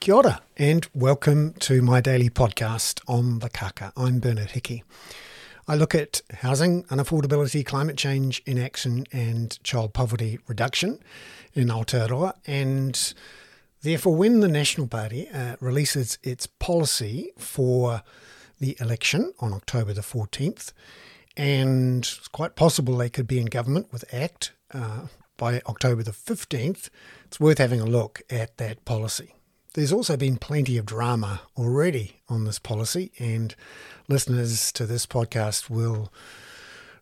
Kia ora, and welcome to my daily podcast on the Kaka. I'm Bernard Hickey. I look at housing, unaffordability, climate change in action, and child poverty reduction in Aotearoa. And therefore, when the National Party uh, releases its policy for the election on October the 14th, and it's quite possible they could be in government with ACT uh, by October the 15th, it's worth having a look at that policy. There's also been plenty of drama already on this policy, and listeners to this podcast will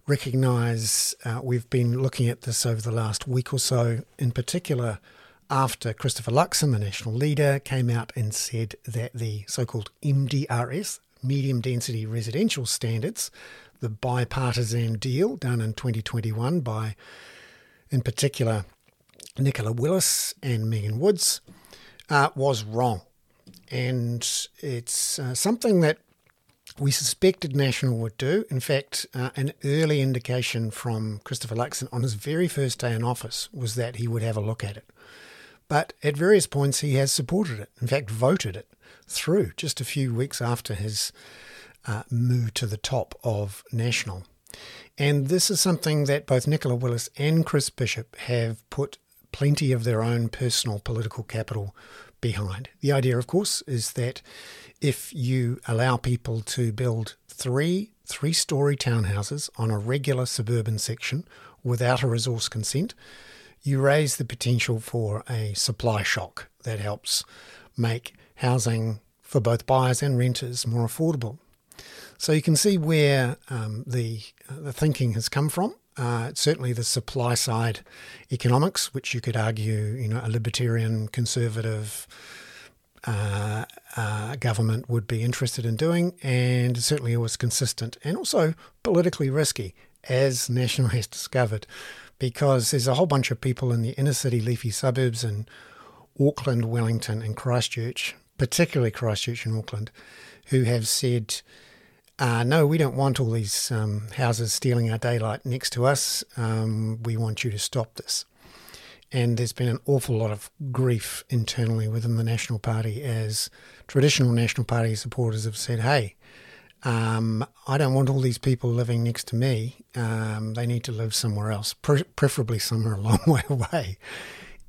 recognise uh, we've been looking at this over the last week or so, in particular after Christopher Luxon, the national leader, came out and said that the so called MDRS, medium density residential standards, the bipartisan deal done in 2021 by, in particular, Nicola Willis and Megan Woods, uh, was wrong. And it's uh, something that we suspected National would do. In fact, uh, an early indication from Christopher Luxon on his very first day in office was that he would have a look at it. But at various points, he has supported it, in fact, voted it through just a few weeks after his uh, move to the top of National. And this is something that both Nicola Willis and Chris Bishop have put plenty of their own personal political capital behind. The idea, of course, is that if you allow people to build three three story townhouses on a regular suburban section without a resource consent, you raise the potential for a supply shock that helps make housing for both buyers and renters more affordable. So you can see where um, the uh, the thinking has come from. Uh, certainly, the supply side economics, which you could argue, you know, a libertarian, conservative uh, uh, government would be interested in doing, and certainly it was consistent and also politically risky, as National has discovered, because there's a whole bunch of people in the inner city leafy suburbs in Auckland, Wellington, and Christchurch, particularly Christchurch and Auckland, who have said uh, no, we don't want all these um, houses stealing our daylight next to us. Um, we want you to stop this. And there's been an awful lot of grief internally within the National Party as traditional National Party supporters have said, hey, um, I don't want all these people living next to me. Um, they need to live somewhere else, pre- preferably somewhere a long way away.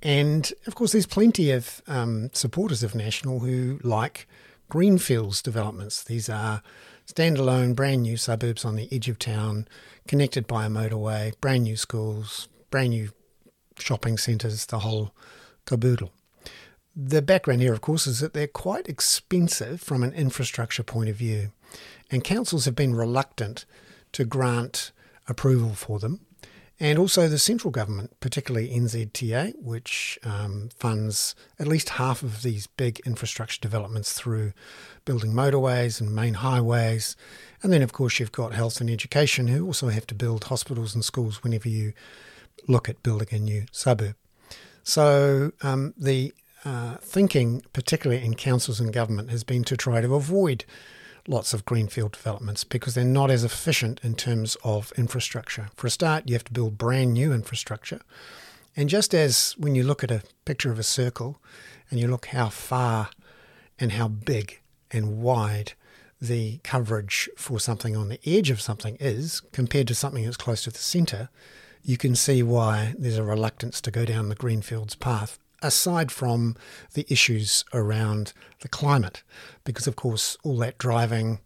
And of course, there's plenty of um, supporters of National who like greenfields developments. These are standalone, brand new suburbs on the edge of town, connected by a motorway, brand new schools, brand new shopping centres, the whole caboodle. The background here, of course, is that they're quite expensive from an infrastructure point of view, and councils have been reluctant to grant approval for them and also the central government, particularly NZTA, which um, funds at least half of these big infrastructure developments through building motorways and main highways. And then, of course, you've got health and education, who also have to build hospitals and schools whenever you look at building a new suburb. So um, the uh, thinking, particularly in councils and government, has been to try to avoid lots of greenfield developments because they're not as efficient in terms of infrastructure. For a start, you have to build brand new infrastructure. And just as when you look at a picture of a circle and you look how far and how big and wide the coverage for something on the edge of something is compared to something that's close to the centre, you can see why there's a reluctance to go down the greenfields path aside from the issues around the climate, because of course, all that driving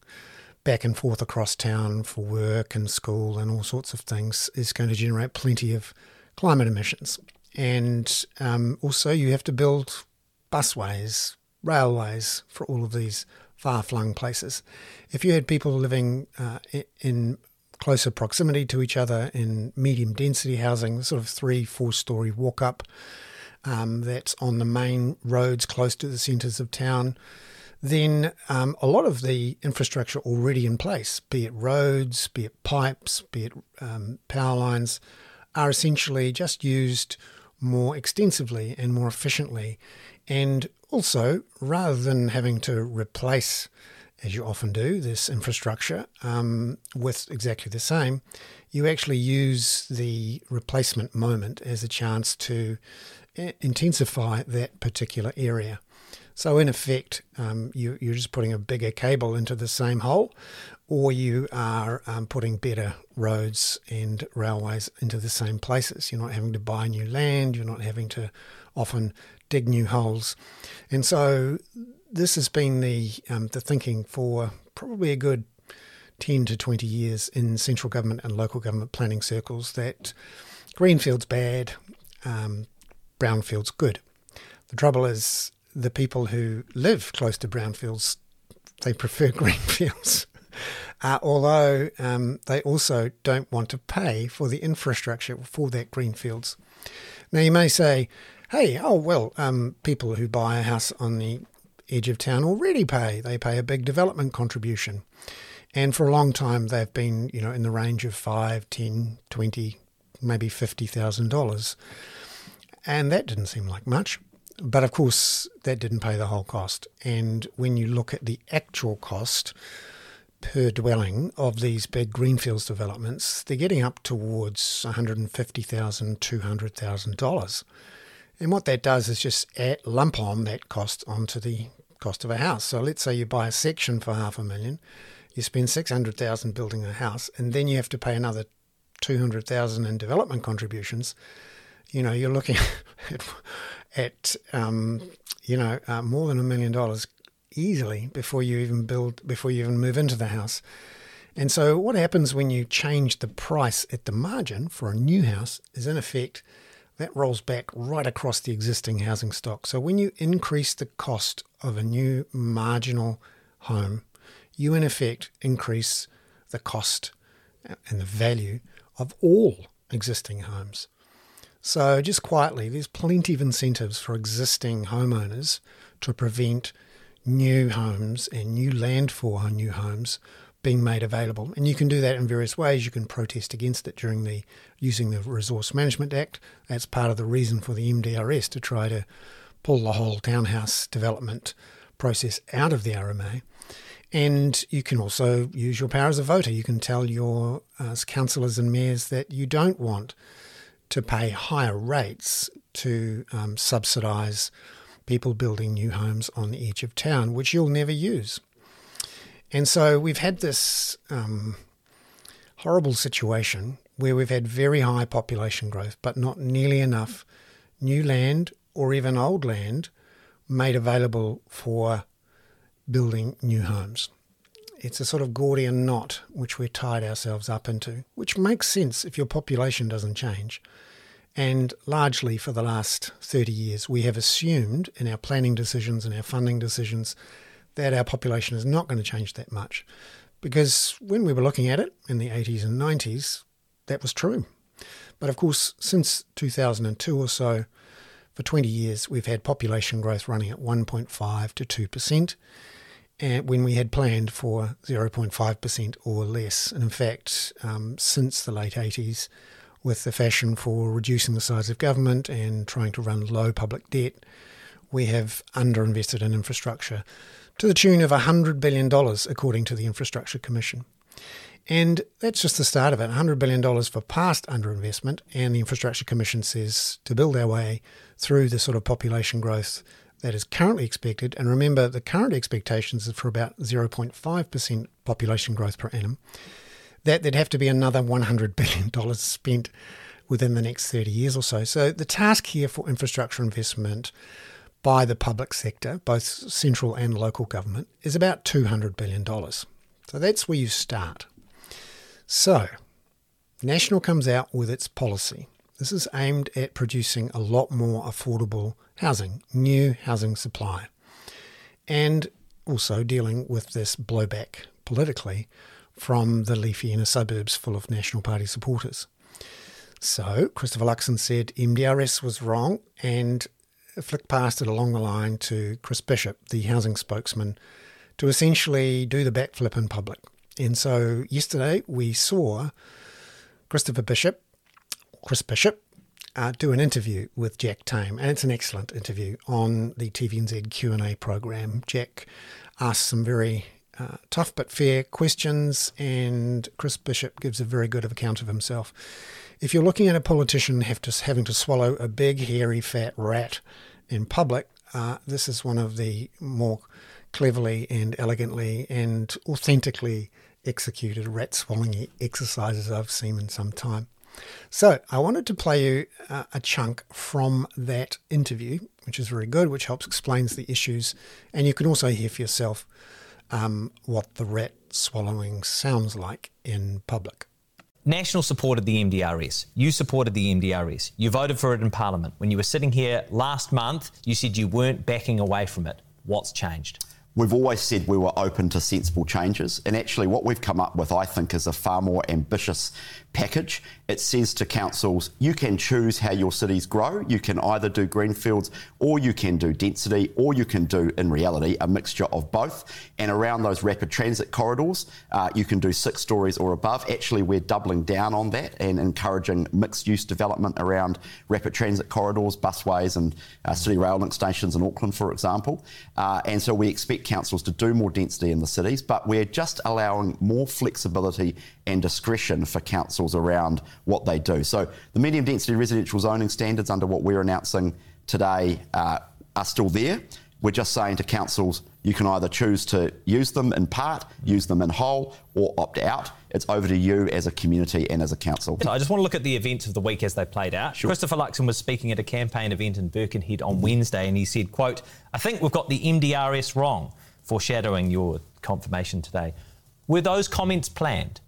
back and forth across town for work and school and all sorts of things is going to generate plenty of climate emissions. And um, also, you have to build busways, railways for all of these far flung places. If you had people living uh, in closer proximity to each other in medium density housing, sort of three, four story walk up, um, that's on the main roads close to the centres of town, then um, a lot of the infrastructure already in place, be it roads, be it pipes, be it um, power lines, are essentially just used more extensively and more efficiently. And also, rather than having to replace, as you often do, this infrastructure um, with exactly the same, you actually use the replacement moment as a chance to intensify that particular area. So, in effect, um, you, are just putting a bigger cable into the same hole, or you are um, putting better roads and railways into the same places. You're not having to buy new land, you're not having to often dig new holes. And so, this has been the, um, the thinking for probably a good 10 to 20 years in central government and local government planning circles that greenfield's bad, um, brownfield's good. The trouble is, the people who live close to brownfields, they prefer greenfields. Uh, although um, they also don't want to pay for the infrastructure for that greenfields. Now you may say, "Hey, oh well, um, people who buy a house on the edge of town already pay. They pay a big development contribution." And for a long time, they've been, you know, in the range of five, ten, twenty, maybe fifty thousand dollars, and that didn't seem like much. But of course, that didn't pay the whole cost. And when you look at the actual cost per dwelling of these big greenfields developments, they're getting up towards one hundred and fifty thousand, two hundred thousand dollars. And what that does is just add, lump on that cost onto the cost of a house. So let's say you buy a section for half a million you spend 600,000 building a house and then you have to pay another 200,000 in development contributions, you know, you're looking at, at um, you know, uh, more than a million dollars easily before you even build, before you even move into the house. And so, what happens when you change the price at the margin for a new house is, in effect, that rolls back right across the existing housing stock. So, when you increase the cost of a new marginal home, you in effect increase the cost and the value of all existing homes. So, just quietly, there's plenty of incentives for existing homeowners to prevent new homes and new land for new homes being made available. And you can do that in various ways. You can protest against it during the using the Resource Management Act. That's part of the reason for the MDRS to try to pull the whole townhouse development process out of the RMA. And you can also use your power as a voter. You can tell your uh, councillors and mayors that you don't want to pay higher rates to um, subsidise people building new homes on the edge of town, which you'll never use. And so we've had this um, horrible situation where we've had very high population growth, but not nearly enough new land or even old land made available for building new homes. It's a sort of Gordian knot which we're tied ourselves up into, which makes sense if your population doesn't change. And largely for the last 30 years, we have assumed in our planning decisions and our funding decisions that our population is not going to change that much. Because when we were looking at it in the 80s and 90s, that was true. But of course, since 2002 or so, for 20 years, we've had population growth running at 1.5 to 2% and when we had planned for 0.5% or less. And in fact, um, since the late 80s, with the fashion for reducing the size of government and trying to run low public debt, we have underinvested in infrastructure to the tune of $100 billion, according to the Infrastructure Commission. And that's just the start of it $100 billion for past underinvestment. And the Infrastructure Commission says to build our way through the sort of population growth that is currently expected. And remember, the current expectations are for about 0.5% population growth per annum. That there'd have to be another $100 billion spent within the next 30 years or so. So the task here for infrastructure investment by the public sector, both central and local government, is about $200 billion. So that's where you start. So, National comes out with its policy. This is aimed at producing a lot more affordable housing, new housing supply, and also dealing with this blowback politically from the leafy inner suburbs full of National Party supporters. So Christopher Luxon said MDRS was wrong and flicked past it along the line to Chris Bishop, the housing spokesman, to essentially do the backflip in public. And so yesterday we saw Christopher Bishop, Chris Bishop, uh, do an interview with Jack Tame, and it's an excellent interview on the TVNZ Q and A program. Jack asks some very uh, tough but fair questions, and Chris Bishop gives a very good account of himself. If you're looking at a politician to, having to swallow a big, hairy, fat rat in public, uh, this is one of the more cleverly and elegantly and authentically executed rat swallowing exercises I've seen in some time. So I wanted to play you uh, a chunk from that interview, which is very good, which helps explains the issues, and you can also hear for yourself um, what the rat swallowing sounds like in public. National supported the MDRS. You supported the MDRS. You voted for it in Parliament. When you were sitting here last month, you said you weren't backing away from it. What's changed? We've always said we were open to sensible changes, and actually, what we've come up with, I think, is a far more ambitious package. It says to councils, you can choose how your cities grow. You can either do greenfields, or you can do density, or you can do, in reality, a mixture of both. And around those rapid transit corridors, uh, you can do six stories or above. Actually, we're doubling down on that and encouraging mixed use development around rapid transit corridors, busways, and uh, city rail link stations in Auckland, for example. Uh, and so we expect councils to do more density in the cities, but we're just allowing more flexibility and discretion for councils around what they do. So the medium density residential zoning standards under what we're announcing today uh, are still there. We're just saying to councils, you can either choose to use them in part, use them in whole, or opt out. It's over to you as a community and as a council. So I just want to look at the events of the week as they played out. Sure. Christopher Luxon was speaking at a campaign event in Birkenhead on Wednesday, and he said, "quote I think we've got the MDRS wrong," foreshadowing your confirmation today. Were those comments planned?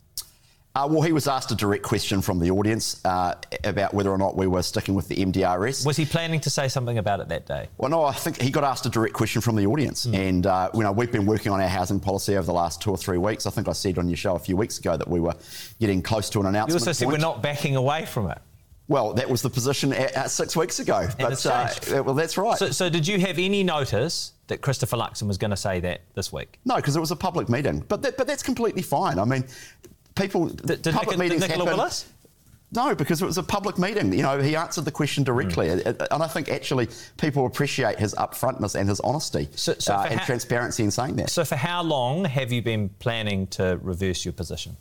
Uh, well, he was asked a direct question from the audience uh, about whether or not we were sticking with the MDRS. Was he planning to say something about it that day? Well, no, I think he got asked a direct question from the audience. Mm. And, uh, you know, we've been working on our housing policy over the last two or three weeks. I think I said on your show a few weeks ago that we were getting close to an announcement. You also said point. we're not backing away from it. Well, that was the position at, at six weeks ago. And but uh, well, that's right. So, so, did you have any notice that Christopher Luxon was going to say that this week? No, because it was a public meeting. But that, but that's completely fine. I mean, people, did, did public meetings did Nicola happen. Willis? No, because it was a public meeting. You know, he answered the question directly, mm. and I think actually people appreciate his upfrontness and his honesty so, so uh, and how, transparency in saying that. So, for how long have you been planning to reverse your position?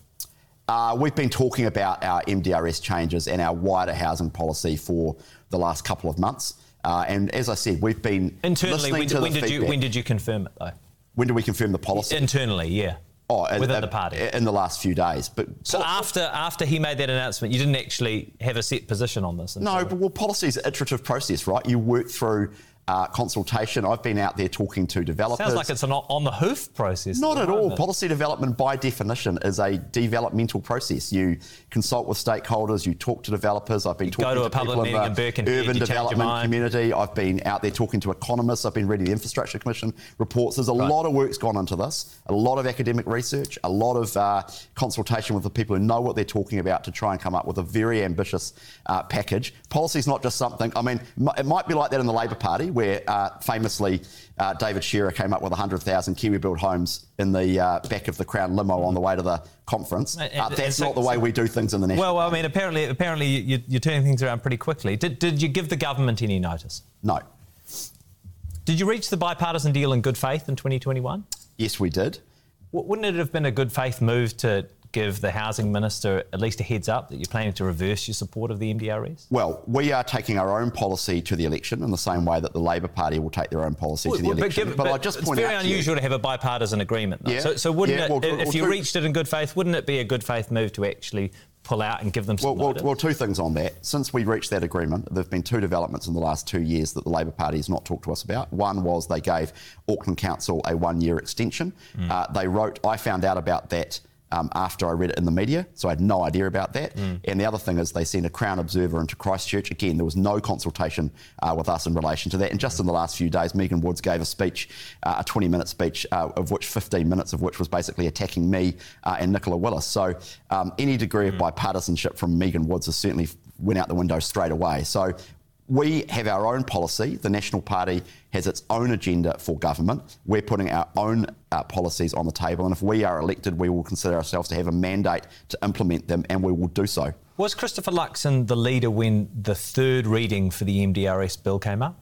Uh, we've been talking about our MDRS changes and our wider housing policy for the last couple of months. Uh, and as I said, we've been internally. When, when did you when did you confirm it though? When did we confirm the policy? Internally, yeah. Oh, within uh, the party in the last few days. But so after after he made that announcement, you didn't actually have a set position on this. No, but well, policy is an iterative process, right? You work through uh, consultation. I've been out there talking to developers. Sounds like it's an on the hoof process. Not at all. Policy development, by definition, is a developmental process. You consult with stakeholders, you talk to developers. I've been you talking go to, to a public people meeting in the in urban development community. I've been out there talking to economists. I've been reading the Infrastructure Commission reports. There's a right. lot of work's gone into this, a lot of academic research, a lot of uh, consultation with the people who know what they're talking about to try and come up with a very ambitious uh, package. Policy is not just something, I mean, it might be like that in the Labour Party where uh, famously, uh, David Shearer came up with 100,000 Kiwi built homes in the uh, back of the Crown limo on the way to the conference. Uh, that's so, not the way we do things in the national. Well, I mean, apparently, apparently you, are turning things around pretty quickly. Did, did you give the government any notice? No. Did you reach the bipartisan deal in good faith in 2021? Yes, we did. Wouldn't it have been a good faith move to give the housing minister at least a heads up that you're planning to reverse your support of the MDRS? Well, we are taking our own policy to the election in the same way that the Labour Party will take their own policy well, to the well, election. But, but, but I just point it's very unusual to, to, have a bipartisan agreement. Though. Yeah, so, so wouldn't yeah, it, if you reached it in good faith, wouldn't it be a good faith move to actually pull out and give them some well, well, well, two things on that. Since we reached that agreement, there have been two developments in the last two years that the Labor Party has not talked to us about. One was they gave Auckland Council a one-year extension. Mm. Uh, they wrote, I found out about that um, after I read it in the media, so I had no idea about that. Mm. And the other thing is they sent a Crown Observer into Christchurch. Again, there was no consultation uh, with us in relation to that. And just in the last few days, Megan Woods gave a speech, uh, a 20 minute speech, uh, of which 15 minutes of which was basically attacking me uh, and Nicola Willis. So um, any degree mm. of bipartisanship from Megan Woods has certainly went out the window straight away. So we have our own policy. The National Party has its own agenda for government. We're putting our own uh, policies on the table, and if we are elected, we will consider ourselves to have a mandate to implement them, and we will do so. Was Christopher Luxon the leader when the third reading for the MDRS bill came up?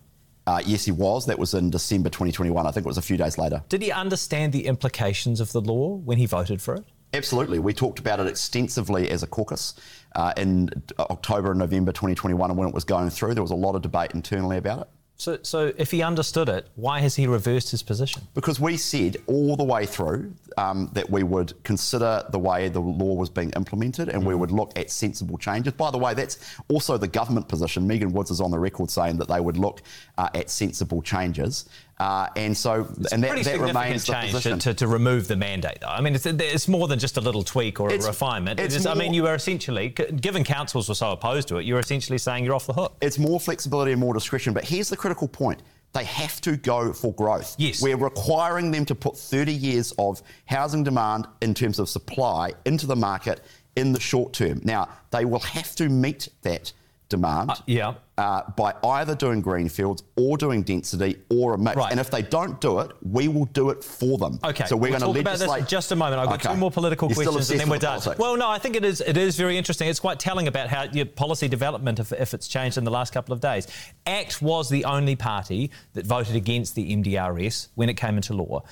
Uh, yes, he was. That was in December 2021. I think it was a few days later. Did he understand the implications of the law when he voted for it? Absolutely. We talked about it extensively as a caucus uh, in October and November 2021 and when it was going through. There was a lot of debate internally about it. So, so if he understood it, why has he reversed his position? Because we said all the way through um, that we would consider the way the law was being implemented and mm. we would look at sensible changes. By the way, that's also the government position. Megan Woods is on the record saying that they would look uh, at sensible changes. Uh, and so, it's and that, that remains the position. To, to, remove the mandate, though. I mean, it's, it's more than just a little tweak or it's, a refinement. It's more, I mean, you are essentially, given councils were so opposed to it, you're essentially saying you're off the hook. It's more flexibility and more discretion. But here's the critical point. They have to go for growth. Yes. We're requiring them to put 30 years of housing demand in terms of supply into the market in the short term. Now, they will have to meet that demand. Uh, yeah. Uh, by either doing greenfields or doing density or a mix. Right. And if they don't do it, we will do it for them. Okay. So we're we'll going to legislate. About this just a moment. I've got okay. two more political You're questions and then we're done. Politics. Well, no, I think it is. It is very interesting. It's quite telling about how your policy development, if, if it's changed in the last couple of days. ACT was the only party that voted against the MDRS when it came into law.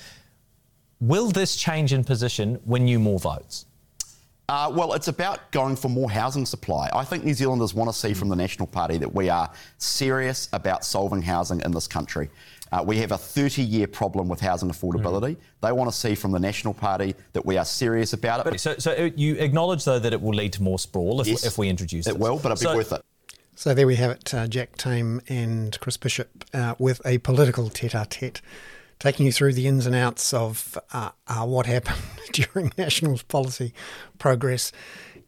Will this change in position win you more votes? Uh, well, it's about going for more housing supply. I think New Zealanders want to see from the National Party that we are serious about solving housing in this country. Uh, we have a 30 year problem with housing affordability. Mm. They want to see from the National Party that we are serious about it. But so, so you acknowledge, though, that it will lead to more sprawl if, yes, if we introduce it? It will, but it'll so, be worth it. So there we have it, uh, Jack Tame and Chris Bishop uh, with a political tete a tete taking you through the ins and outs of uh, uh, what happened during Nationals policy progress,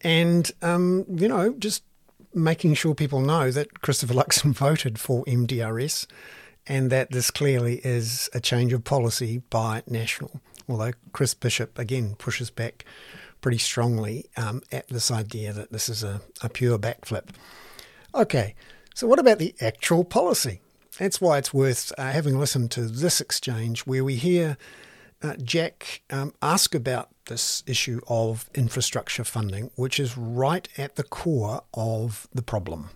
and um, you know just making sure people know that Christopher Luxon voted for MDRS, and that this clearly is a change of policy by National. Although Chris Bishop again pushes back pretty strongly um, at this idea that this is a, a pure backflip. Okay, so what about the actual policy? That's why it's worth uh, having listened to this exchange where we hear uh, Jack um, ask about this issue of infrastructure funding, which is right at the core of the problem.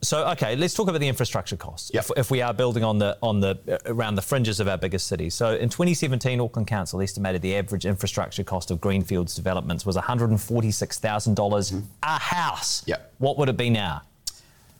So okay, let's talk about the infrastructure costs. Yep. If, if, we are building on the on the uh, around the fringes of our biggest cities. So in 2017, Auckland Council estimated the average infrastructure cost of greenfields developments was 146,000 dollars mm-hmm. a house. Yep. What would it be now?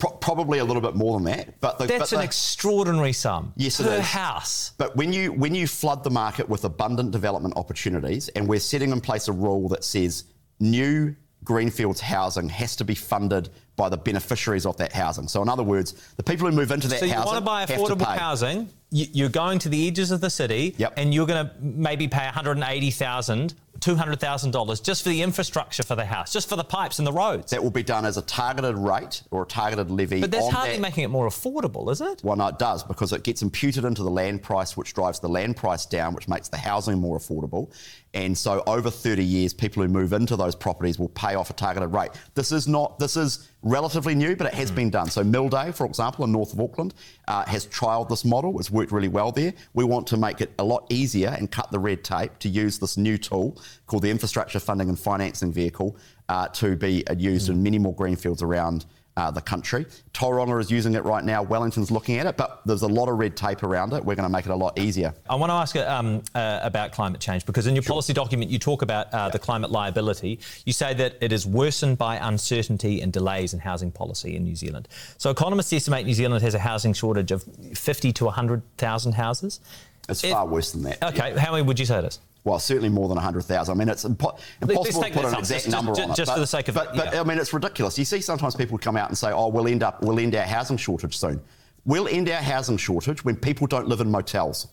Pro- probably a little bit more than that. But the, that's but an the, extraordinary sum. Yes, per it is. house. But when you when you flood the market with abundant development opportunities, and we're setting in place a rule that says new greenfields housing has to be funded by the beneficiaries of that housing. So, in other words, the people who move into that so housing. So, you want to buy affordable housing, you're going to the edges of the city, yep. and you're going to maybe pay 180,000 $200,000 just for the infrastructure for the house, just for the pipes and the roads. That will be done as a targeted rate or a targeted levy. But that's hardly that. making it more affordable, is it? Well, no, it does because it gets imputed into the land price, which drives the land price down, which makes the housing more affordable. And so over 30 years, people who move into those properties will pay off a targeted rate. This is not, this is relatively new, but it has mm. been done. So Milldale, for example, in north of Auckland, uh, has trialled this model. It's worked really well there. We want to make it a lot easier and cut the red tape to use this new tool called the Infrastructure Funding and Financing Vehicle uh, to be uh, used mm. in many more greenfields around uh, the country. Tauranga is using it right now. Wellington's looking at it, but there's a lot of red tape around it. We're going to make it a lot easier. I want to ask um, uh, about climate change because in your sure. policy document you talk about uh, the climate liability. You say that it is worsened by uncertainty and delays in housing policy in New Zealand. So economists estimate New Zealand has a housing shortage of 50 to 100,000 houses. It's far worse than that. Okay, yeah. how many would you say it is? Well, certainly more than 100,000. I mean, it's impo- impossible to put an exact just, number just, on it. Just but, for the sake of but, it. But, I mean, it's ridiculous. You see sometimes people come out and say, oh, we'll end up, we'll end our housing shortage soon. We'll end our housing shortage when people don't live in motels.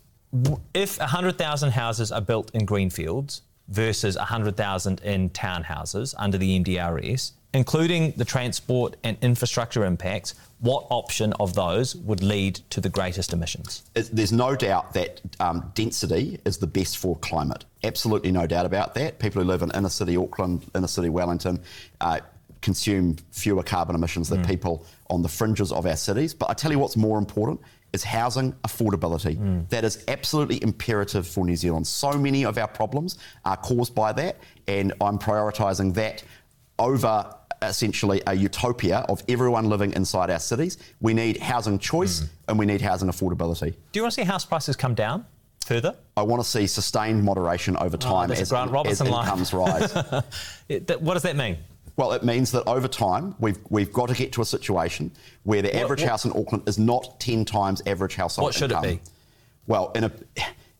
If 100,000 houses are built in greenfields versus 100,000 in townhouses under the MDRS, including the transport and infrastructure impacts, what option of those would lead to the greatest emissions? There's no doubt that um, density is the best for climate. Absolutely no doubt about that. People who live in inner city Auckland, inner city Wellington, uh, consume fewer carbon emissions than mm. people on the fringes of our cities. But I tell you what's more important is housing affordability. Mm. That is absolutely imperative for New Zealand. So many of our problems are caused by that, and I'm prioritising that over essentially a utopia of everyone living inside our cities. We need housing choice mm. and we need housing affordability. Do you want to see house prices come down? Further? I want to see sustained moderation over oh, time oh, as, as incomes rise. what does that mean? Well, it means that over time we've we've got to get to a situation where the What- average what- house in Auckland is not ten times average household What should it be? Well, in a,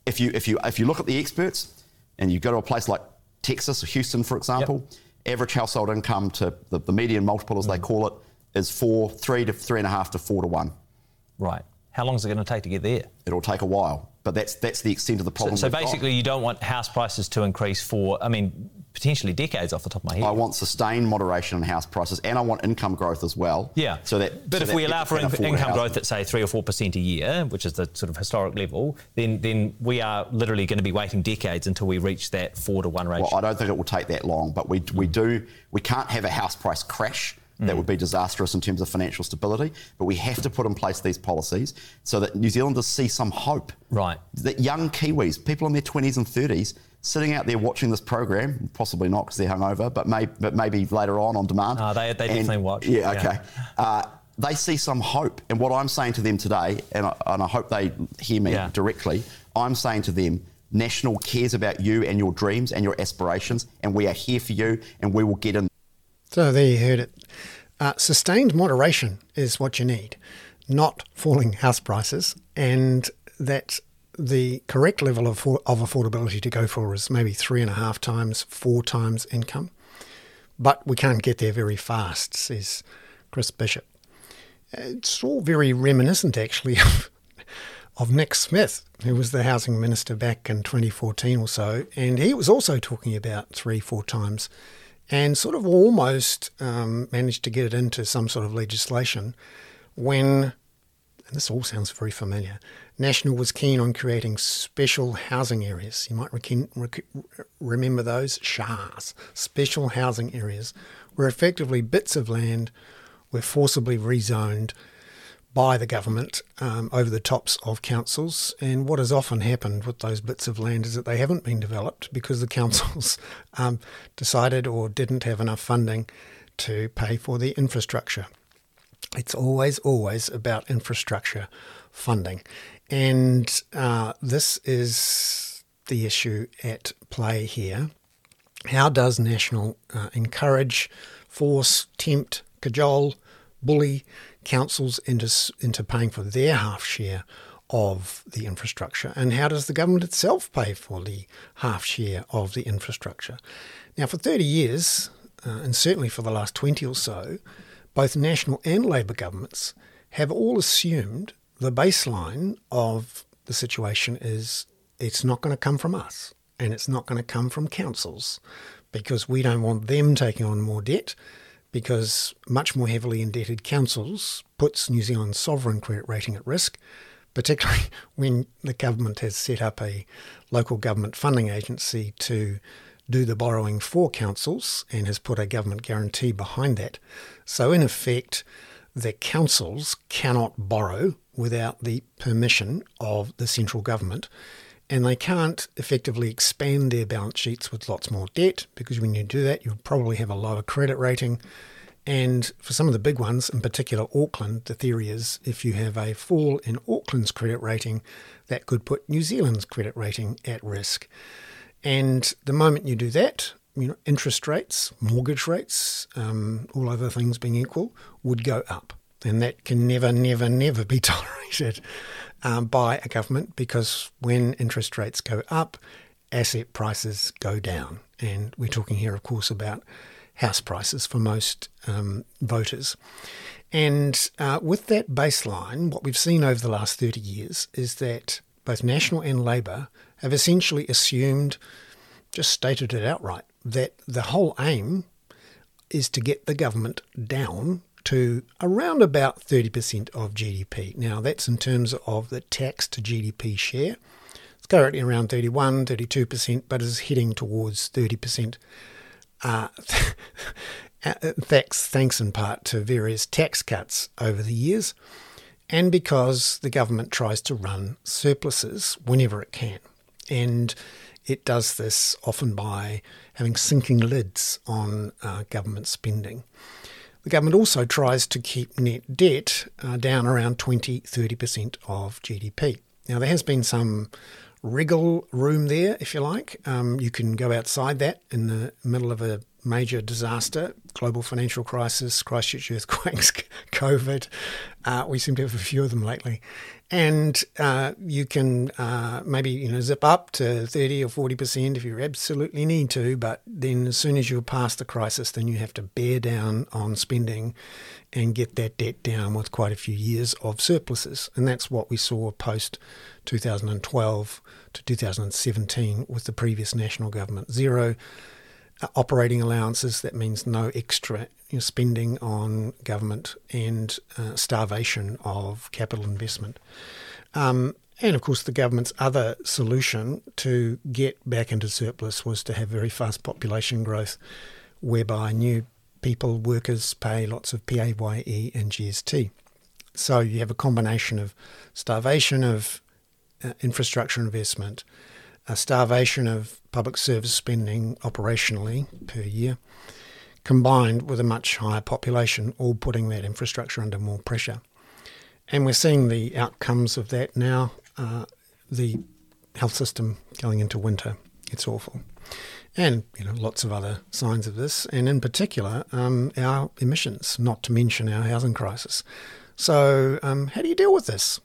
if you if you if you look at the experts and you go to a place like Texas or Houston, for example, average household income to the, the median multiple, as they Mm. call it, is four, three to three and a half to four to one. Right. How long is it going to take to get there? It'll take a while, but that's that's the extent of the problem. so got. basically, you don't want house prices to increase for, I mean, potentially decades off the top of my head. I want sustained moderation in house prices, and I want income growth as well. Yeah. So that, but so if that we allow for in- income growth at say three or four percent a year, which is the sort of historic level, then then we are literally going to be waiting decades until we reach that four to one ratio. Well, I don't think it will take that long, but we, we do we can't have a house price crash. Mm. That would be disastrous in terms of financial stability. But we have to put in place these policies so that New Zealanders see some hope. Right. That young Kiwis, people in their 20s and 30s, sitting out there watching this program, possibly not because they're hungover, but, may, but maybe later on on demand. No, they- they definitely watch. Yeah, Yeah. okay. Uh, they see some hope. And what I'm saying to them today, and I, and I hope they hear me Yeah. directly, I'm saying to them, National cares about you and your dreams and your aspirations, and we are here for you, and we will get in. So there you heard it. Uh, sustained moderation is what you need, not falling house prices, and that the correct level of, of affordability to go for is maybe three and a half times, four times income. But we can't get there very fast, says Chris Bishop. It's all very reminiscent, actually, of, of Nick Smith, who was the housing minister back in 2014 or so, and he was also talking about three, four times, and sort of almost um, managed to get it into some sort of legislation when, and this all sounds very familiar, National was keen on creating special housing areas. You might remember those SHARs, special housing areas, where effectively bits of land were forcibly rezoned by the government um, over the tops of councils. And what has often happened with those bits of land is that they haven't been developed because the councils um, decided or didn't have enough funding to pay for the infrastructure. It's always, always about infrastructure funding. And uh, this is the issue at play here. How does National uh, encourage, force, tempt, cajole, bully councils into, into paying for their half share of the infrastructure? And how does the government itself pay for the half share of the infrastructure? Now, for 30 years, uh, and certainly for the last 20 or so, both National and Labour governments have all assumed the baseline of the situation is it's not going to come from us and it's not going to come from councils because we don't want them taking on more debt because much more heavily indebted councils puts New Zealand's sovereign credit rating at risk, particularly when the government has set up a local government funding agency to do the borrowing for councils and has put a government guarantee behind that. So, in effect, the councils cannot borrow without the permission of the central government, and they can't effectively expand their balance sheets with lots more debt because when you do that, you'll probably have a lower credit rating. And for some of the big ones, in particular Auckland, the theory is if you have a fall in Auckland's credit rating, that could put New Zealand's credit rating at risk. And the moment you do that, you know, interest rates, mortgage rates, um, all other things being equal, would go up. And that can never, never, never be tolerated um, by a government because when interest rates go up, asset prices go down. And we're talking here, of course, about house prices for most um, voters. And uh, with that baseline, what we've seen over the last 30 years is that both National and Labour have essentially assumed, just stated it outright, that the whole aim is to get the government down to around about 30% of GDP. Now, that's in terms of the tax to GDP share. It's currently around 31, 32%, but is heading towards 30%. Uh, thanks, thanks in part to various tax cuts over the years, and because the government tries to run surpluses whenever it can. And it does this often by having sinking lids on uh, government spending. The government also tries to keep net debt uh, down around 20 30% of GDP. Now, there has been some wriggle room there, if you like. Um, you can go outside that in the middle of a major disaster, global financial crisis, Christchurch earthquakes, COVID. Uh, we seem to have a few of them lately. And uh, you can uh, maybe you know zip up to 30 or 40% if you absolutely need to, but then as soon as you're past the crisis, then you have to bear down on spending and get that debt down with quite a few years of surpluses. And that's what we saw post 2012 to 2017 with the previous national government. Zero operating allowances, that means no extra you know, spending on government and uh, starvation of capital investment. Um, and of course, the government's other solution to get back into surplus was to have very fast population growth, whereby new people, workers, pay lots of PAYE and GST. So you have a combination of starvation of uh, infrastructure investment, a starvation of public service spending operationally per year, combined with a much higher population, all putting that infrastructure under more pressure. And we're seeing the outcomes of that now. Uh, the health system going into winter, it's awful. And you know lots of other signs of this, and in particular um, our emissions, not to mention our housing crisis. So, um, how do you deal with this?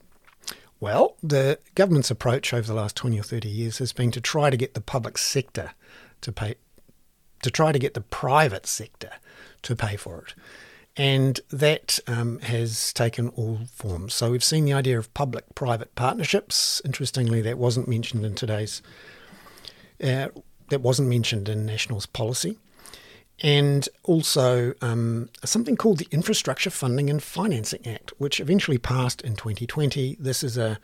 Well, the government's approach over the last 20 or 30 years has been to try to get the public sector to pay, to try to get the private sector to pay for it. And that um, has taken all forms. So we've seen the idea of public private partnerships. Interestingly, that wasn't mentioned in today's, uh, that wasn't mentioned in National's policy and also um, something called the Infrastructure Funding and Financing Act, which eventually passed in 2020. This is a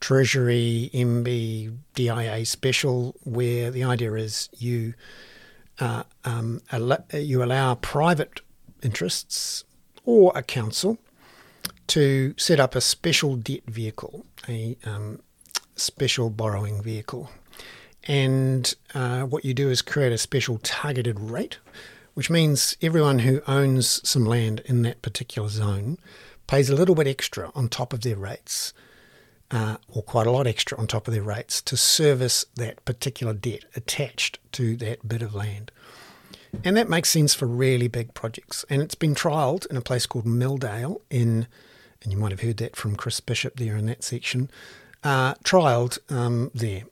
Treasury MB DIA special where the idea is you uh, um, you allow private interests or a council to set up a special debt vehicle, a um, special borrowing vehicle and uh, what you do is create a special targeted rate, which means everyone who owns some land in that particular zone pays a little bit extra on top of their rates, uh, or quite a lot extra on top of their rates, to service that particular debt attached to that bit of land. And that makes sense for really big projects. And it's been trialled in a place called Milldale in, and you might have heard that from Chris Bishop there in that section, uh, trialled um, there.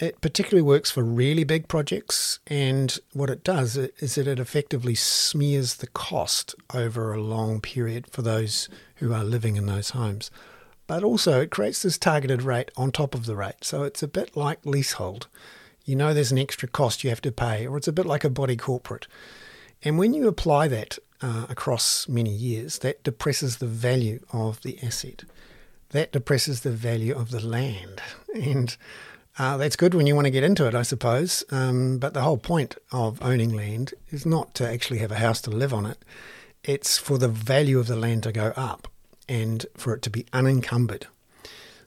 It particularly works for really big projects, and what it does is that it effectively smears the cost over a long period for those who are living in those homes. But also, it creates this targeted rate on top of the rate. So it's a bit like leasehold. You know there's an extra cost you have to pay, or it's a bit like a body corporate. And when you apply that uh, across many years, that depresses the value of the asset. That depresses the value of the land. And uh, that's good when you want to get into it, I suppose. Um, but the whole point of owning land is not to actually have a house to live on it. It's for the value of the land to go up and for it to be unencumbered.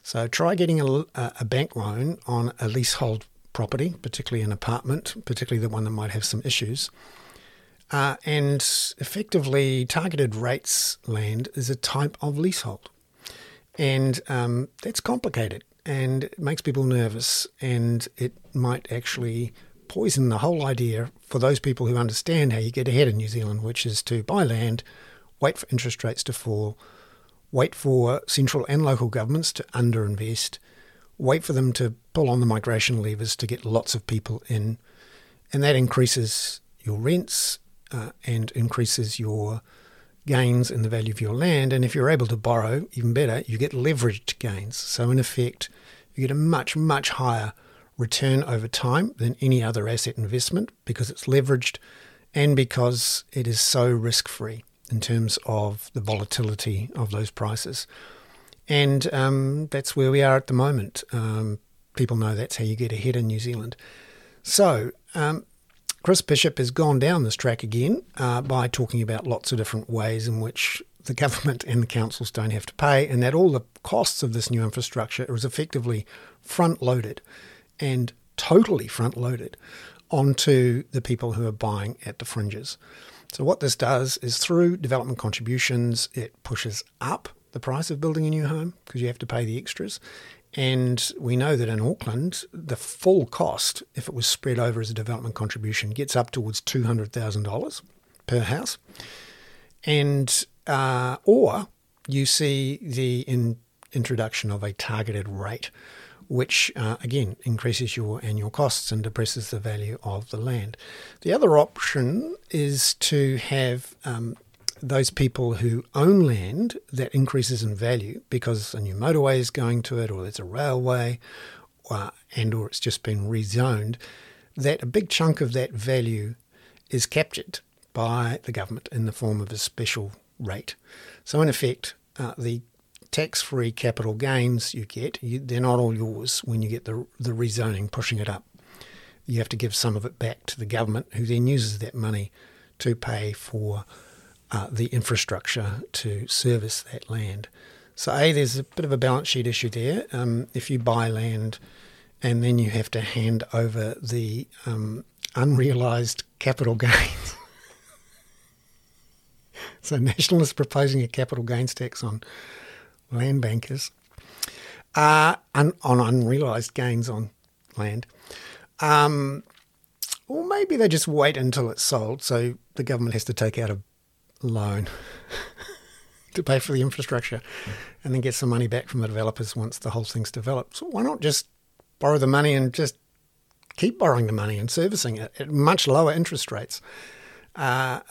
So try getting a, a bank loan on a leasehold property, particularly an apartment, particularly the one that might have some issues. Uh, and effectively, targeted rates land is a type of leasehold. And um, that's complicated and it makes people nervous and it might actually poison the whole idea for those people who understand how you get ahead in New Zealand, which is to buy land, wait for interest rates to fall, wait for central and local governments to underinvest, wait for them to pull on the migration levers to get lots of people in, and that increases your rents uh, and increases your gains in the value of your land. And if you're able to borrow, even better, you get leveraged gains. So, in effect, you get a much, much higher return over time than any other asset investment because it's leveraged and because it is so risk free in terms of the volatility of those prices. And um, that's where we are at the moment. Um, people know that's how you get ahead in New Zealand. So, um, Chris Bishop has gone down this track again uh, by talking about lots of different ways in which the government and the councils don't have to pay, and that all the costs of this new infrastructure is effectively front loaded and totally front loaded onto the people who are buying at the fringes. So, what this does is through development contributions, it pushes up the price of building a new home because you have to pay the extras. And we know that in Auckland, the full cost, if it was spread over as a development contribution, gets up towards $200,000 per house. And, uh, or you see the in, introduction of a targeted rate, which uh, again increases your annual costs and depresses the value of the land. The other option is to have um, those people who own land that increases in value because a new motorway is going to it or there's a railway uh, and or it's just been rezoned that a big chunk of that value is captured by the government in the form of a special rate. So in effect uh, the tax-free capital gains you get you, they're not all yours when you get the, the rezoning pushing it up. You have to give some of it back to the government who then uses that money to pay for uh, the infrastructure to service that land. So, A, there's a bit of a balance sheet issue there. Um, if you buy land and then you have to hand over the um, unrealised capital gains. so, Nationalists proposing a capital gains tax on land bankers, uh, un- on unrealised gains on land. Um, or maybe they just wait until it's sold, so the government has to take out a loan to pay for the infrastructure and then get some money back from the developers once the whole thing's developed. So why not just borrow the money and just keep borrowing the money and servicing it at much lower interest rates? Uh,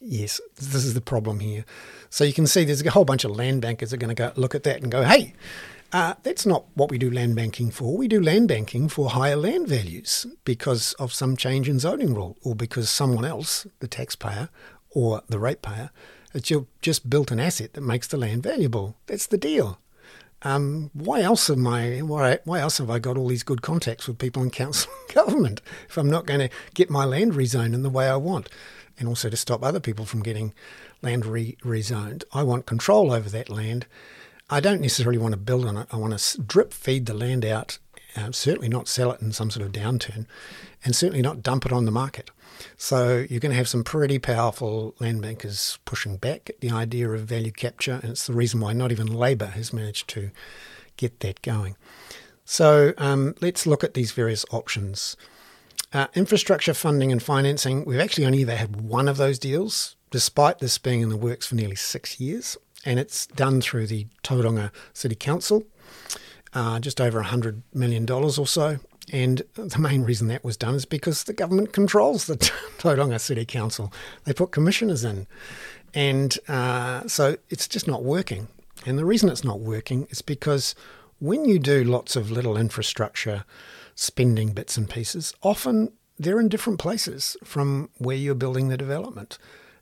yes, this is the problem here. So you can see there's a whole bunch of land bankers are going to go look at that and go, hey, uh, that's not what we do land banking for. We do land banking for higher land values because of some change in zoning rule or because someone else, the taxpayer, or the ratepayer, it's you've just built an asset that makes the land valuable. That's the deal. Um, why else am I? Why, why else have I got all these good contacts with people in council and government if I'm not going to get my land rezoned in the way I want, and also to stop other people from getting land re- rezoned? I want control over that land. I don't necessarily want to build on it. I want to drip feed the land out. Uh, certainly not sell it in some sort of downturn, and certainly not dump it on the market. So you're going to have some pretty powerful land bankers pushing back at the idea of value capture, and it's the reason why not even Labour has managed to get that going. So um, let's look at these various options. Uh, infrastructure funding and financing, we've actually only ever had one of those deals, despite this being in the works for nearly six years, and it's done through the Tauranga City Council, uh, just over $100 million or so. And the main reason that was done is because the government controls the Tauranga City Council. They put commissioners in. And uh, so it's just not working. And the reason it's not working is because when you do lots of little infrastructure spending bits and pieces, often they're in different places from where you're building the development.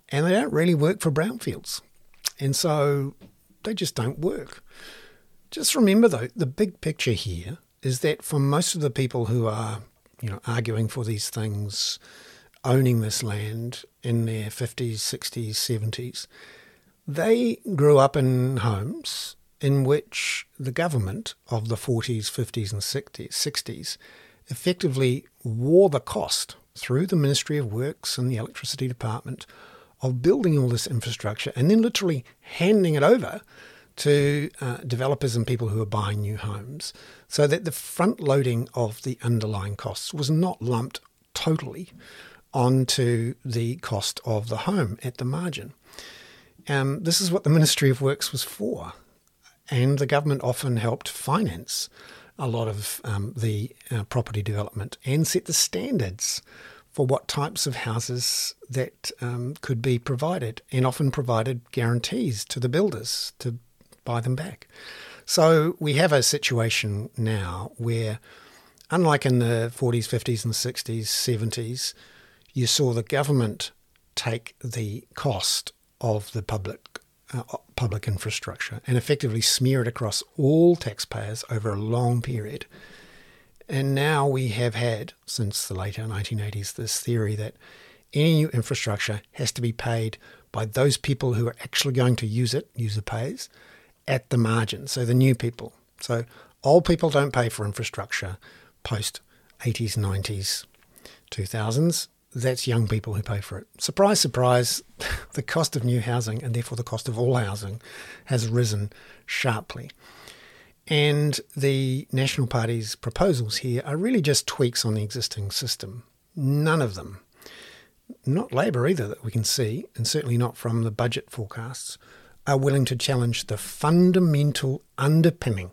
And they don't really work for brownfields. And so they just don't work. Just remember, though, the big picture here is that for most of the people who are, you know, arguing for these things, owning this land in their 50s, 60s, 70s, they grew up in homes in which the government of the 40s, 50s, and 60s, 60s effectively wore the cost through the Ministry of Works and the Electricity Department of building all this infrastructure and then literally handing it over to uh, developers and people who are buying new homes so that the front loading of the underlying costs was not lumped totally onto the cost of the home at the margin. Um, this is what the Ministry of Works was for, and the government often helped finance a lot of um, the uh, property development and set the standards for what types of houses that um, could be provided, and often provided guarantees to the builders to buy them back. So we have a situation now where, unlike in the 40s, 50s, and 60s, 70s, you saw the government take the cost of the public uh, public infrastructure and effectively smear it across all taxpayers over a long period. And now we have had, since the later 1980s, this theory that any new infrastructure has to be paid by those people who are actually going to use it, user pays, at the margin, so the new people. So old people don't pay for infrastructure post 80s, 90s, 2000s. That's young people who pay for it. Surprise, surprise, the cost of new housing and therefore the cost of all housing has risen sharply. And the National Party's proposals here are really just tweaks on the existing system. None of them, not Labour either, that we can see, and certainly not from the budget forecasts, are willing to challenge the fundamental underpinning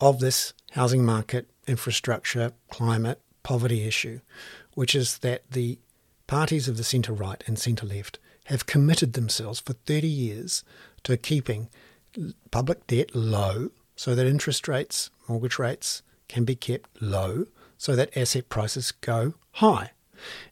of this housing market, infrastructure, climate, poverty issue, which is that the parties of the centre right and centre left have committed themselves for 30 years to keeping public debt low so that interest rates, mortgage rates can be kept low so that asset prices go high.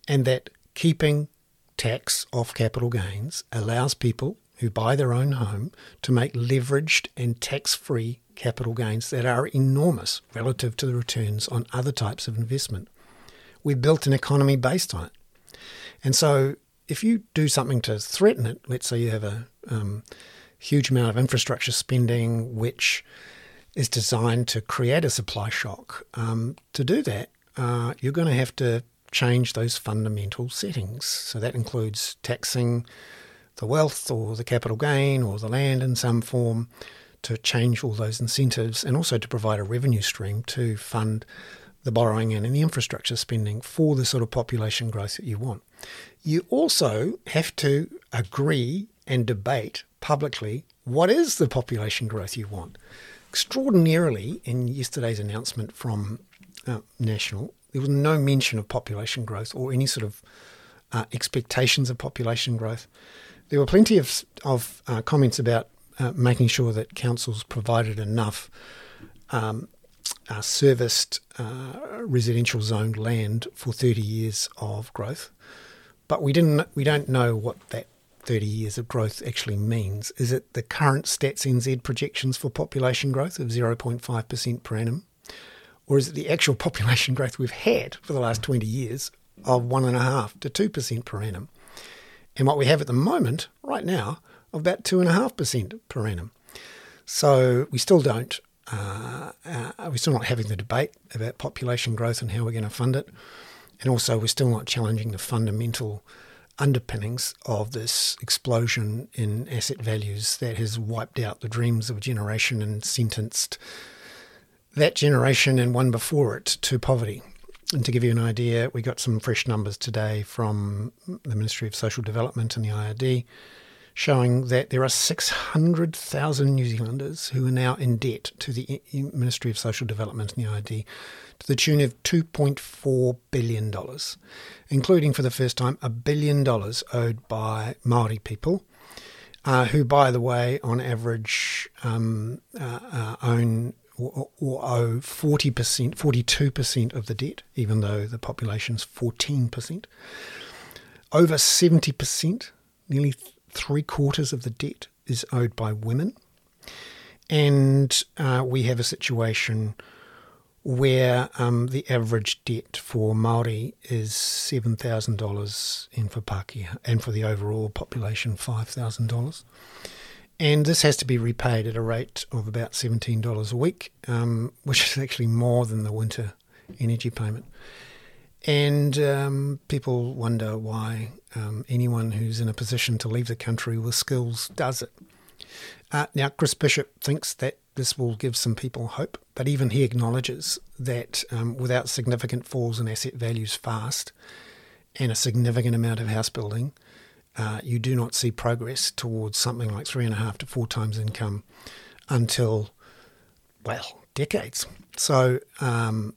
And that keeping tax off capital gains allows people who buy their own home to make leveraged and tax free capital gains that are enormous relative to the returns on other types of investment. We built an economy based on it. And so if you do something to threaten it, let's say you have a um, huge amount of infrastructure spending which is designed to create a supply shock. Um, to do that, uh, you're going to have to change those fundamental settings. So that includes taxing the wealth or the capital gain or the land in some form to change all those incentives and also to provide a revenue stream to fund the borrowing and the infrastructure spending for the sort of population growth that you want. You also have to agree and debate publicly what is the population growth you want extraordinarily, in yesterday's announcement from uh, National, there was no mention of population growth or any sort of uh, expectations of population growth. There were plenty of, of uh, comments about uh, making sure that councils provided enough um, uh, serviced uh, residential zoned land for 30 years of growth. But we didn't. We don't know what that 30 years of growth actually means. Is it the current Stats NZ projections for population growth of 0.5% per annum? Or is it the actual population growth we've had for the last 20 years of 1.5 to 2% per annum? And what we have at the moment, right now, of about 2.5% per annum. So we still don't, uh, uh, we're still not having the debate about population growth and how we're going to fund it. And also, we're still not challenging the fundamental underpinnings of this explosion in asset values that has wiped out the dreams of a generation and sentenced that generation and one before it to poverty. And to give you an idea, we got some fresh numbers today from the Ministry of Social Development and the IRD showing that there are 600,000 New Zealanders who are now in debt to the Ministry of Social Development and the IRD to the tune of $2.4 billion, including for the first time a billion dollars owed by Maori people. Uh, who, by the way, on average um, uh, uh, own or, or, owe 40%, 42% of the debt, even though the population's 14%. Over 70%, nearly three quarters of the debt is owed by women. And uh, we have a situation where um, the average debt for Maori is seven thousand dollars in for Pākehā, and for the overall population five thousand dollars. And this has to be repaid at a rate of about seventeen dollars a week, um, which is actually more than the winter energy payment. And um, people wonder why um, anyone who's in a position to leave the country with skills does it. Uh, now, Chris Bishop thinks that this will give some people hope, but even he acknowledges that um, without significant falls in asset values fast and a significant amount of house building, uh, you do not see progress towards something like three and a half to four times income until, well, decades. So um,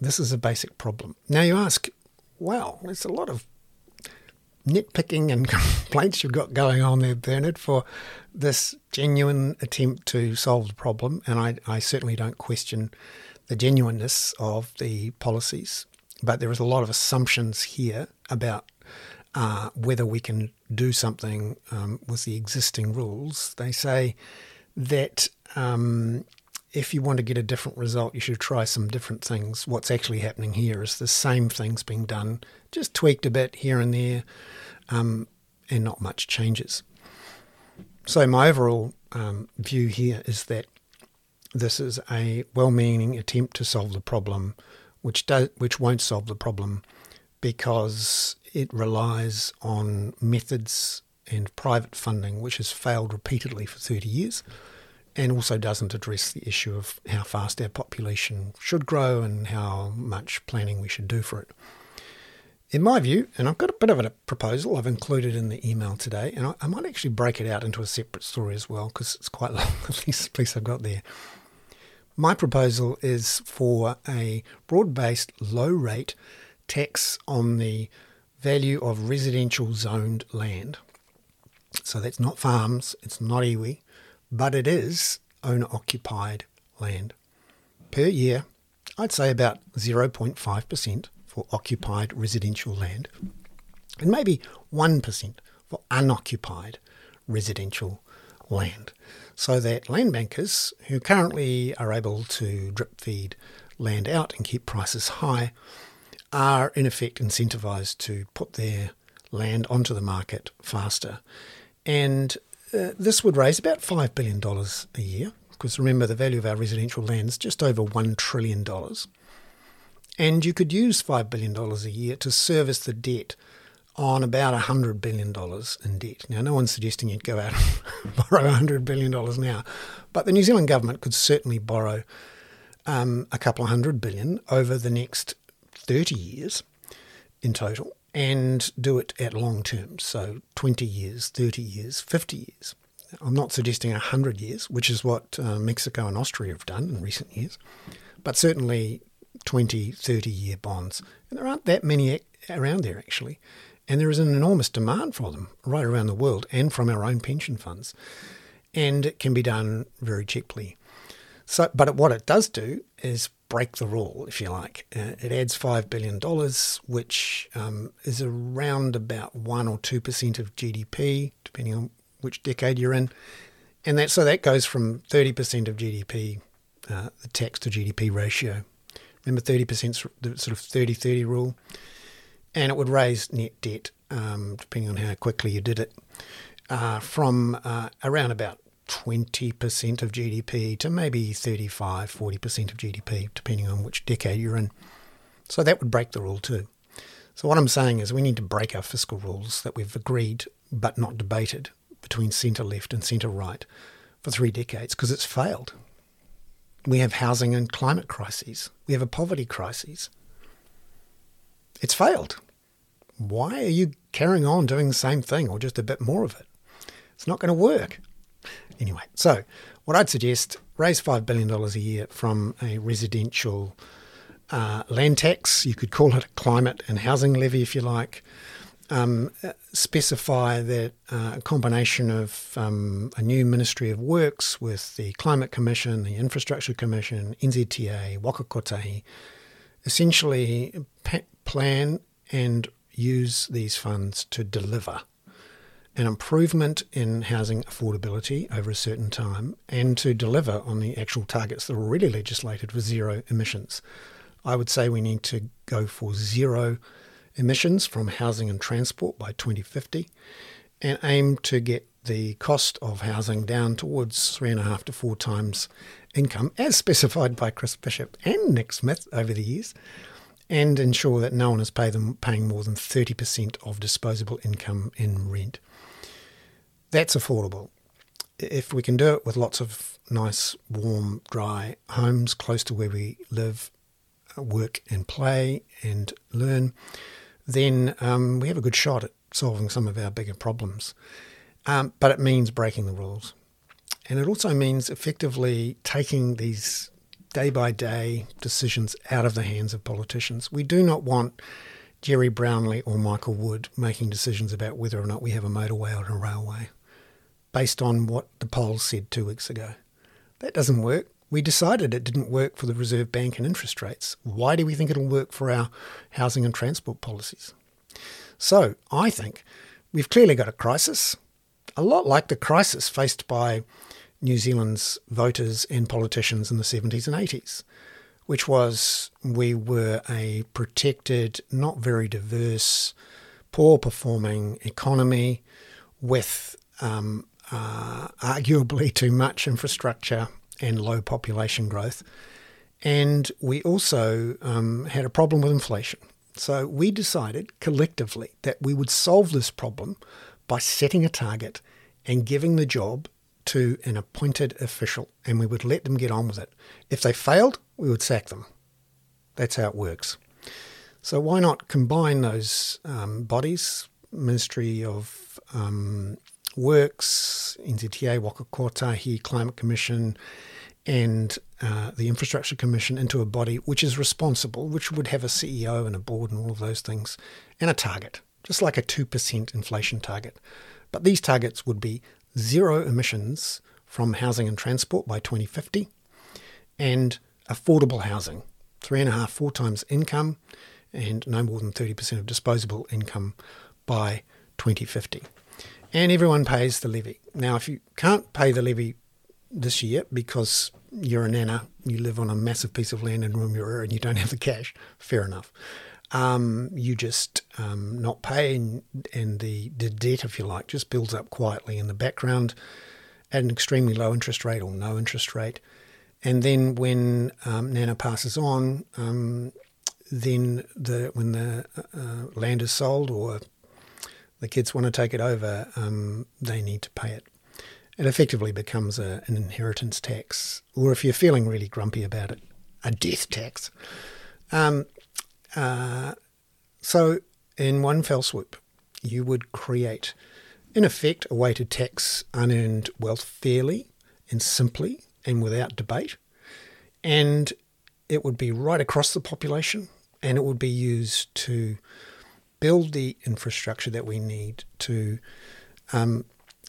this is a basic problem. Now you ask, wow, there's a lot of nitpicking and complaints you've got going on there, Bernard, for this genuine attempt to solve the problem. And I, I certainly don't question the genuineness of the policies, but there is a lot of assumptions here about uh, whether we can do something um, with the existing rules. They say that um, if you want to get a different result, you should try some different things. What's actually happening here is the same things being done, just tweaked a bit here and there, um, and not much changes. So, my overall um, view here is that this is a well meaning attempt to solve the problem, which, do, which won't solve the problem because it relies on methods and private funding, which has failed repeatedly for 30 years and also doesn't address the issue of how fast our population should grow and how much planning we should do for it. In my view, and I've got a bit of a proposal I've included in the email today, and I, I might actually break it out into a separate story as well because it's quite long, at least piece I've got there. My proposal is for a broad based low rate tax on the value of residential zoned land. So that's not farms, it's not iwi, but it is owner occupied land. Per year, I'd say about 0.5% for occupied residential land, and maybe 1% for unoccupied residential land. So that land bankers who currently are able to drip feed land out and keep prices high are in effect incentivized to put their land onto the market faster. And uh, this would raise about $5 billion a year, because remember the value of our residential land is just over $1 trillion. And you could use $5 billion a year to service the debt on about $100 billion in debt. Now, no one's suggesting you'd go out and borrow $100 billion now, but the New Zealand government could certainly borrow um, a couple of hundred billion over the next 30 years in total and do it at long terms, so 20 years, 30 years, 50 years. I'm not suggesting 100 years, which is what uh, Mexico and Austria have done in recent years, but certainly 20, 30 year bonds. And there aren't that many around there actually. And there is an enormous demand for them right around the world and from our own pension funds. And it can be done very cheaply. So, but what it does do is break the rule, if you like. Uh, it adds $5 billion, which um, is around about 1 or 2% of GDP, depending on which decade you're in. And that so that goes from 30% of GDP, uh, the tax to GDP ratio, Remember, 30% the sort of 30 30 rule. And it would raise net debt, um, depending on how quickly you did it, uh, from uh, around about 20% of GDP to maybe 35, 40% of GDP, depending on which decade you're in. So that would break the rule too. So, what I'm saying is we need to break our fiscal rules that we've agreed but not debated between centre left and centre right for three decades because it's failed. We have housing and climate crises. We have a poverty crisis. It's failed. Why are you carrying on doing the same thing or just a bit more of it? It's not going to work. Anyway, so what I'd suggest raise $5 billion a year from a residential uh, land tax. You could call it a climate and housing levy if you like um, specify that uh, a combination of um, a new Ministry of Works with the Climate Commission, the Infrastructure Commission, NZTA, Waka Kotahi, essentially plan and use these funds to deliver an improvement in housing affordability over a certain time and to deliver on the actual targets that are already legislated for zero emissions. I would say we need to go for zero emissions from housing and transport by 2050 and aim to get the cost of housing down towards three and a half to four times income, as specified by Chris Bishop and Nick Smith over the years, and ensure that no one is pay them, paying more than 30% of disposable income in rent. That's affordable. If we can do it with lots of nice, warm, dry homes close to where we live, work, and play and learn, then um, we have a good shot at solving some of our bigger problems. Um, but it means breaking the rules. And it also means effectively taking these day by day decisions out of the hands of politicians. We do not want Gerry Brownlee or Michael Wood making decisions about whether or not we have a motorway or a railway based on what the polls said two weeks ago. That doesn't work. We decided it didn't work for the Reserve Bank and interest rates. Why do we think it'll work for our housing and transport policies? So I think we've clearly got a crisis, a lot like the crisis faced by New Zealand's voters and politicians in the 70s and 80s, which was we were a protected, not very diverse, poor performing economy with um, uh, arguably too much infrastructure and low population growth. And we also um, had a problem with inflation. So we decided collectively that we would solve this problem by setting a target and giving the job to an appointed official and we would let them get on with it. If they failed, we would sack them. That's how it works. So why not combine those um, bodies, Ministry of um, Works, NZTA, Waka Kotahi, Climate Commission, and uh, the Infrastructure Commission into a body which is responsible, which would have a CEO and a board and all of those things, and a target, just like a 2% inflation target. But these targets would be zero emissions from housing and transport by 2050 and affordable housing, three and a half, four times income, and no more than 30% of disposable income by 2050. And everyone pays the levy. Now, if you can't pay the levy this year because you're a nana, you live on a massive piece of land in Remuera and you don't have the cash, fair enough. Um, you just um, not pay, and, and the, the debt, if you like, just builds up quietly in the background at an extremely low interest rate or no interest rate. And then when um, Nana passes on, um, then the when the uh, land is sold or the kids want to take it over, um, they need to pay it. It effectively becomes a, an inheritance tax, or if you're feeling really grumpy about it, a death tax. Um, uh, so, in one fell swoop, you would create, in effect, a way to tax unearned wealth fairly and simply and without debate. And it would be right across the population and it would be used to build the infrastructure that we need to um,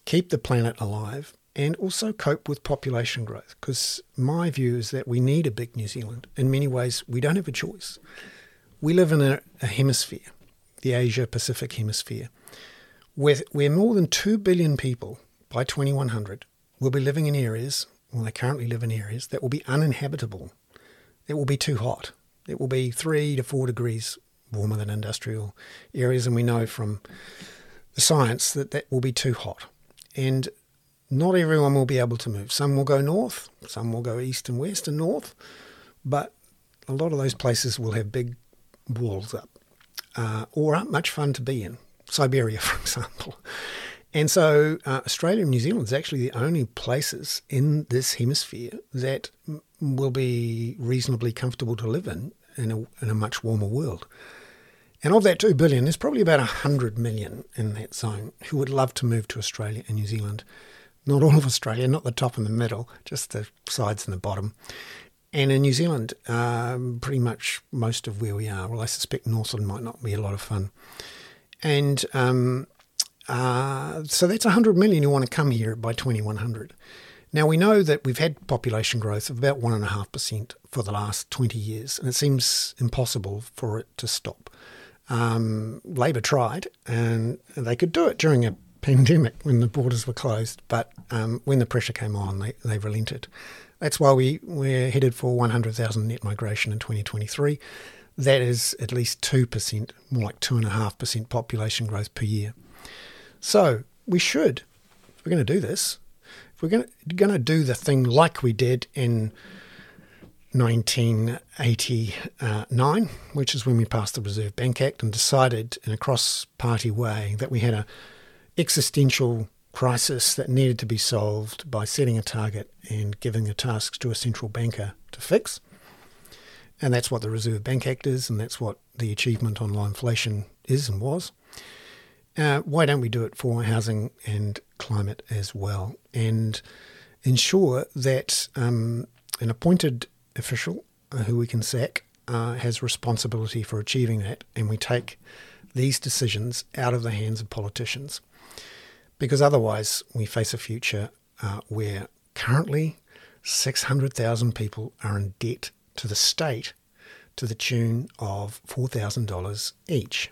keep the planet alive and also cope with population growth. Because my view is that we need a big New Zealand. In many ways, we don't have a choice. We live in a, a hemisphere, the Asia Pacific hemisphere, where, where more than 2 billion people by 2100 will be living in areas, well, they currently live in areas that will be uninhabitable. It will be too hot. It will be three to four degrees warmer than industrial areas, and we know from the science that that will be too hot. And not everyone will be able to move. Some will go north, some will go east and west and north, but a lot of those places will have big walls up uh, or aren't much fun to be in. Siberia, for example. And so uh, Australia and New Zealand is actually the only places in this hemisphere that will be reasonably comfortable to live in in a, in a much warmer world. And of that 2 billion, there's probably about 100 million in that zone who would love to move to Australia and New Zealand. Not all of Australia, not the top and the middle, just the sides and the bottom. And in New Zealand, um, pretty much most of where we are. Well, I suspect Northland might not be a lot of fun. And um, uh, so that's 100 million who want to come here by 2100. Now, we know that we've had population growth of about 1.5% for the last 20 years, and it seems impossible for it to stop. Um, Labour tried, and they could do it during a pandemic when the borders were closed, but um, when the pressure came on, they, they relented. That's why we, we're headed for 100,000 net migration in 2023. That is at least 2%, more like 2.5% population growth per year. So we should, if we're going to do this, if we're going to do the thing like we did in 1989, which is when we passed the Reserve Bank Act and decided in a cross-party way that we had a existential crisis that needed to be solved by setting a target and giving the tasks to a central banker to fix. And that's what the Reserve Bank Act is, and that's what the achievement on low inflation is and was. Uh, why don't we do it for housing and climate as well and ensure that um, an appointed official uh, who we can sack uh, has responsibility for achieving that and we take these decisions out of the hands of politicians. Because otherwise we face a future uh, where currently 600,000 people are in debt to the state to the tune of $4,000 each.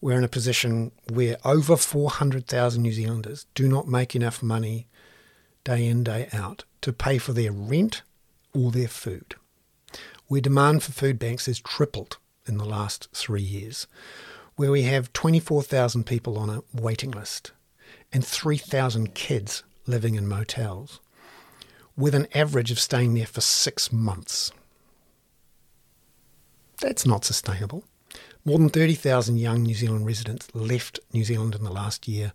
We're in a position where over 400,000 New Zealanders do not make enough money day in, day out to pay for their rent or their food. Where demand for food banks has tripled in the last three years, where we have 24,000 people on a waiting list and 3,000 kids living in motels, with an average of staying there for six months. That's not sustainable. More than 30,000 young New Zealand residents left New Zealand in the last year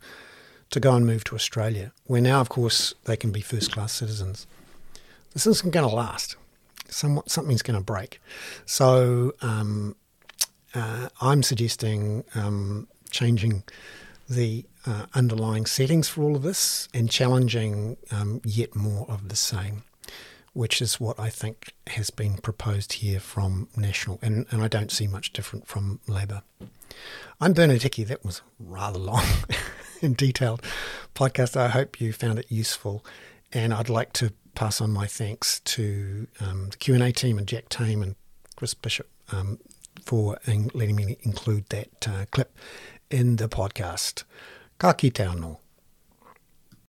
to go and move to Australia, where now, of course, they can be first class citizens. This isn't going to last. Somewhat, something's going to break. So um, uh, I'm suggesting um, changing the uh, underlying settings for all of this and challenging um, yet more of the same, which is what I think has been proposed here from National, and, and I don't see much different from Labour. I'm Bernard Hickey. That was rather long and detailed podcast. I hope you found it useful, and I'd like to pass on my thanks to um, the Q&A team and Jack Tame and Chris Bishop um, for letting me include that uh, clip in the podcast. Ka ki te anō.